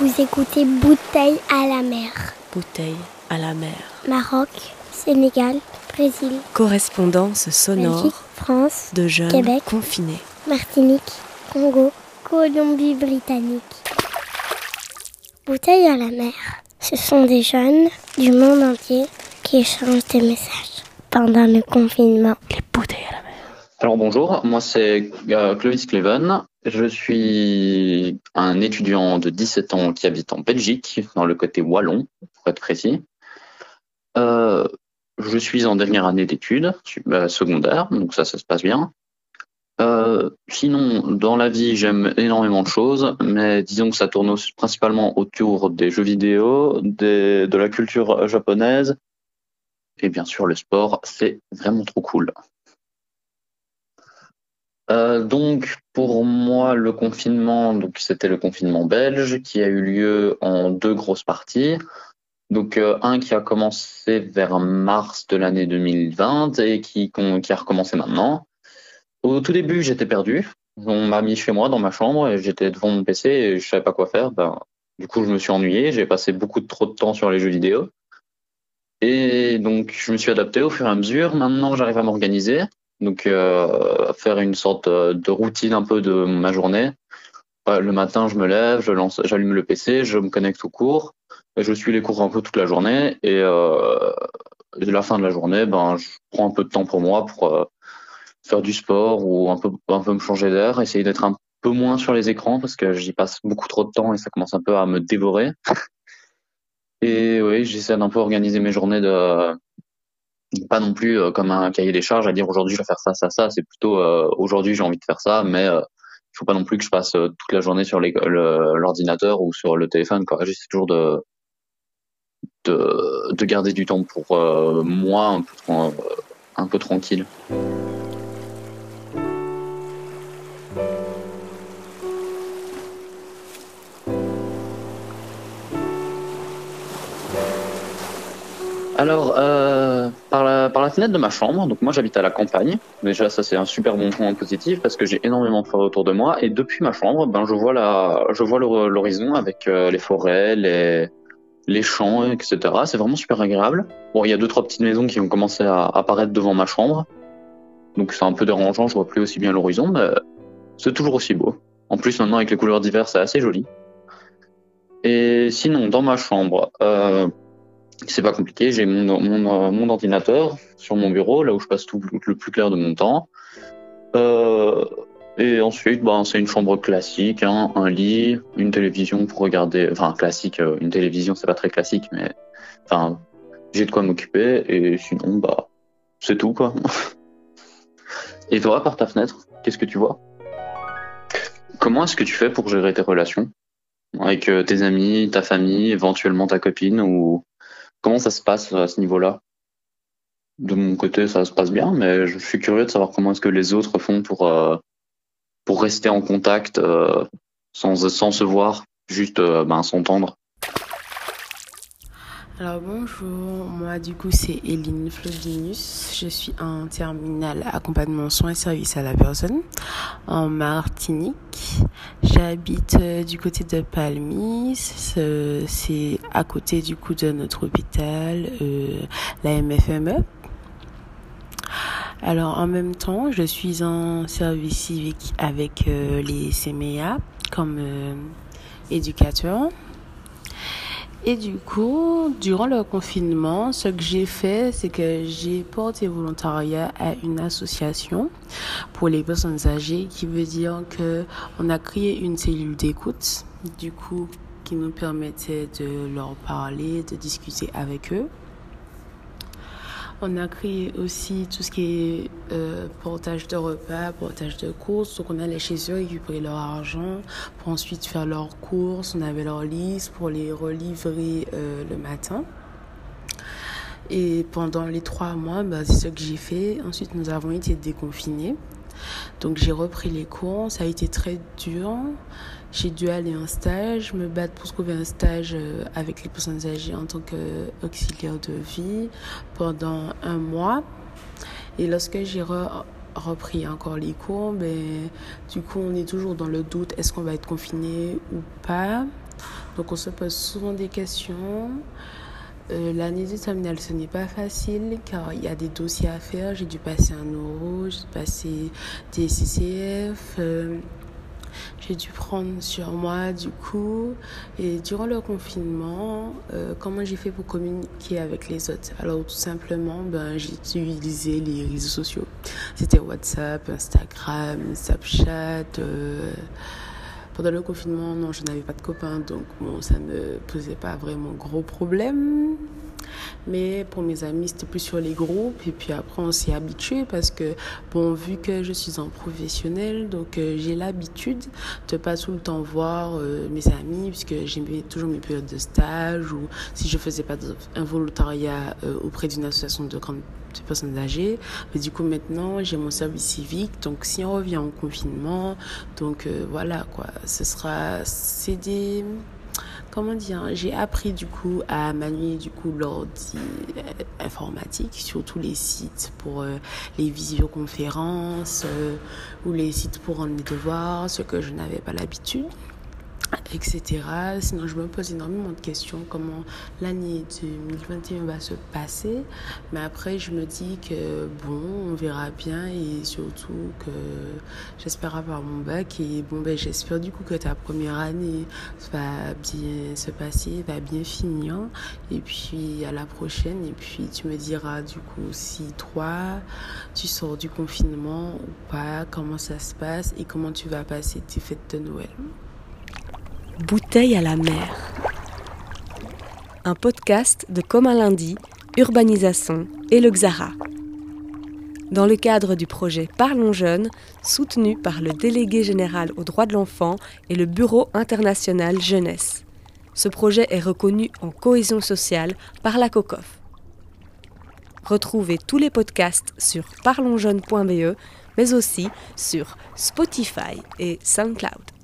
Vous écoutez Bouteille à la mer. Bouteille à la mer. Maroc, Sénégal, Brésil, Correspondance sonore Belgique, France, de jeunes Québec. confinés. Martinique, Congo, Colombie-Britannique. Bouteille à la mer. Ce sont des jeunes du monde entier qui échangent des messages pendant le confinement. Les bouteilles. Alors bonjour, moi c'est euh, Clovis Cleven. Je suis un étudiant de 17 ans qui habite en Belgique, dans le côté wallon, pour être précis. Euh, je suis en dernière année d'études euh, secondaires, donc ça, ça se passe bien. Sinon, dans la vie, j'aime énormément de choses, mais disons que ça tourne principalement autour des jeux vidéo, de la culture japonaise, et bien sûr le sport, c'est vraiment trop cool. Euh, donc pour moi le confinement, donc c'était le confinement belge qui a eu lieu en deux grosses parties. Donc euh, un qui a commencé vers mars de l'année 2020 et qui, qui a recommencé maintenant. Au tout début j'étais perdu. On m'a mis chez moi dans ma chambre et j'étais devant mon PC et je savais pas quoi faire. Ben, du coup je me suis ennuyé. J'ai passé beaucoup trop de temps sur les jeux vidéo. Et donc je me suis adapté au fur et à mesure. Maintenant j'arrive à m'organiser. Donc, euh, faire une sorte de routine un peu de ma journée. Euh, le matin, je me lève, je lance, j'allume le PC, je me connecte aux cours, je suis les cours un peu toute la journée. Et euh, la fin de la journée, ben, je prends un peu de temps pour moi pour euh, faire du sport ou un peu, un peu me changer d'air, essayer d'être un peu moins sur les écrans parce que j'y passe beaucoup trop de temps et ça commence un peu à me dévorer. Et oui, j'essaie d'un peu organiser mes journées de pas non plus euh, comme un cahier des charges à dire aujourd'hui je vais faire ça, ça, ça. C'est plutôt euh, aujourd'hui j'ai envie de faire ça, mais euh, faut pas non plus que je passe euh, toute la journée sur l'ordinateur ou sur le téléphone. J'essaie toujours de, de de garder du temps pour euh, moi un peu, un peu tranquille. Alors, euh, par, la, fenêtre de ma chambre, donc moi j'habite à la campagne. Déjà, ça c'est un super bon point positif parce que j'ai énormément de forêt autour de moi. Et depuis ma chambre, ben je vois la, je vois l'hor- l'horizon avec euh, les forêts, les, champs, etc. C'est vraiment super agréable. Bon, il y a deux trois petites maisons qui ont commencé à apparaître devant ma chambre, donc c'est un peu dérangeant. Je vois plus aussi bien l'horizon, mais c'est toujours aussi beau. En plus, maintenant avec les couleurs d'hiver, c'est assez joli. Et sinon, dans ma chambre. Euh, c'est pas compliqué, j'ai mon, mon, euh, mon ordinateur sur mon bureau, là où je passe tout le plus clair de mon temps. Euh, et ensuite, ben, c'est une chambre classique, hein, un lit, une télévision pour regarder. Enfin, classique, euh, une télévision, c'est pas très classique, mais enfin, j'ai de quoi m'occuper. Et sinon, bah, c'est tout, quoi. Et toi, par ta fenêtre, qu'est-ce que tu vois? Comment est-ce que tu fais pour gérer tes relations? Avec euh, tes amis, ta famille, éventuellement ta copine ou Comment ça se passe à ce niveau-là? De mon côté, ça se passe bien, mais je suis curieux de savoir comment est-ce que les autres font pour, euh, rester en contact euh, sans, sans se voir, juste euh, ben, s'entendre. Alors bonjour, moi du coup c'est Eline Flodinus, je suis en terminale accompagnement soins et services à la personne en Martinique. J'habite euh, du côté de Palmy, c'est c'est à côté du coup de notre hôpital, euh, la MFME. Alors en même temps, je suis en service civique avec euh, les CMEA comme euh, éducateur. Et du coup, durant le confinement, ce que j'ai fait, c'est que j'ai porté volontariat à une association pour les personnes âgées, qui veut dire que on a créé une cellule d'écoute, du coup, qui nous permettait de leur parler, de discuter avec eux. On a créé aussi tout ce qui est euh, portage de repas, portage de courses. Donc on allait chez eux récupérer leur argent pour ensuite faire leurs courses. On avait leur liste pour les relivrer euh, le matin. Et pendant les trois mois, bah, c'est ce que j'ai fait. Ensuite, nous avons été déconfinés. Donc j'ai repris les cours. Ça a été très dur. J'ai dû aller en stage, me battre pour trouver un stage euh, avec les personnes âgées en tant qu'auxiliaire de vie pendant un mois. Et lorsque j'ai re- repris encore les cours, ben, du coup, on est toujours dans le doute, est-ce qu'on va être confiné ou pas? Donc on se pose souvent des questions. Euh, L'année du terminale, ce n'est pas facile car il y a des dossiers à faire. J'ai dû passer un euro, j'ai dû passer des CCF. Euh, j'ai dû prendre sur moi du coup. Et durant le confinement, euh, comment j'ai fait pour communiquer avec les autres? Alors tout simplement, ben, j'ai utilisé les réseaux sociaux. C'était WhatsApp, Instagram, Snapchat. Pendant le confinement, non, je n'avais pas de copains, donc bon, ça ne posait pas vraiment gros problème. Mais pour mes amis, c'était plus sur les groupes. Et puis après, on s'est habitué parce que, bon, vu que je suis un professionnel, donc euh, j'ai l'habitude de pas tout le temps voir euh, mes amis, puisque j'aimais toujours mes périodes de stage ou si je faisais pas un volontariat euh, auprès d'une association de grandes personnes âgées. Mais du coup, maintenant, j'ai mon service civique. Donc, si on revient en confinement, donc voilà, quoi, ce sera, c'est des comment dire, j'ai appris du coup à manier du coup l'ordi euh, informatique, surtout les sites pour euh, les visioconférences euh, ou les sites pour rendre les devoirs, ce que je n'avais pas l'habitude etc. Sinon, je me pose énormément de questions comment l'année 2021 va se passer. Mais après, je me dis que bon, on verra bien et surtout que j'espère avoir mon bac. Et bon, ben, j'espère du coup que ta première année va bien se passer, va bien finir. Et puis à la prochaine. Et puis tu me diras du coup si toi, tu sors du confinement ou pas, comment ça se passe et comment tu vas passer tes fêtes de Noël. Bouteille à la mer. Un podcast de Comme un lundi, Urbanisation et le Xara. Dans le cadre du projet Parlons Jeunes, soutenu par le délégué général aux droits de l'enfant et le Bureau international jeunesse. Ce projet est reconnu en cohésion sociale par la COCOF. Retrouvez tous les podcasts sur parlonsjeunes.be, mais aussi sur Spotify et SoundCloud.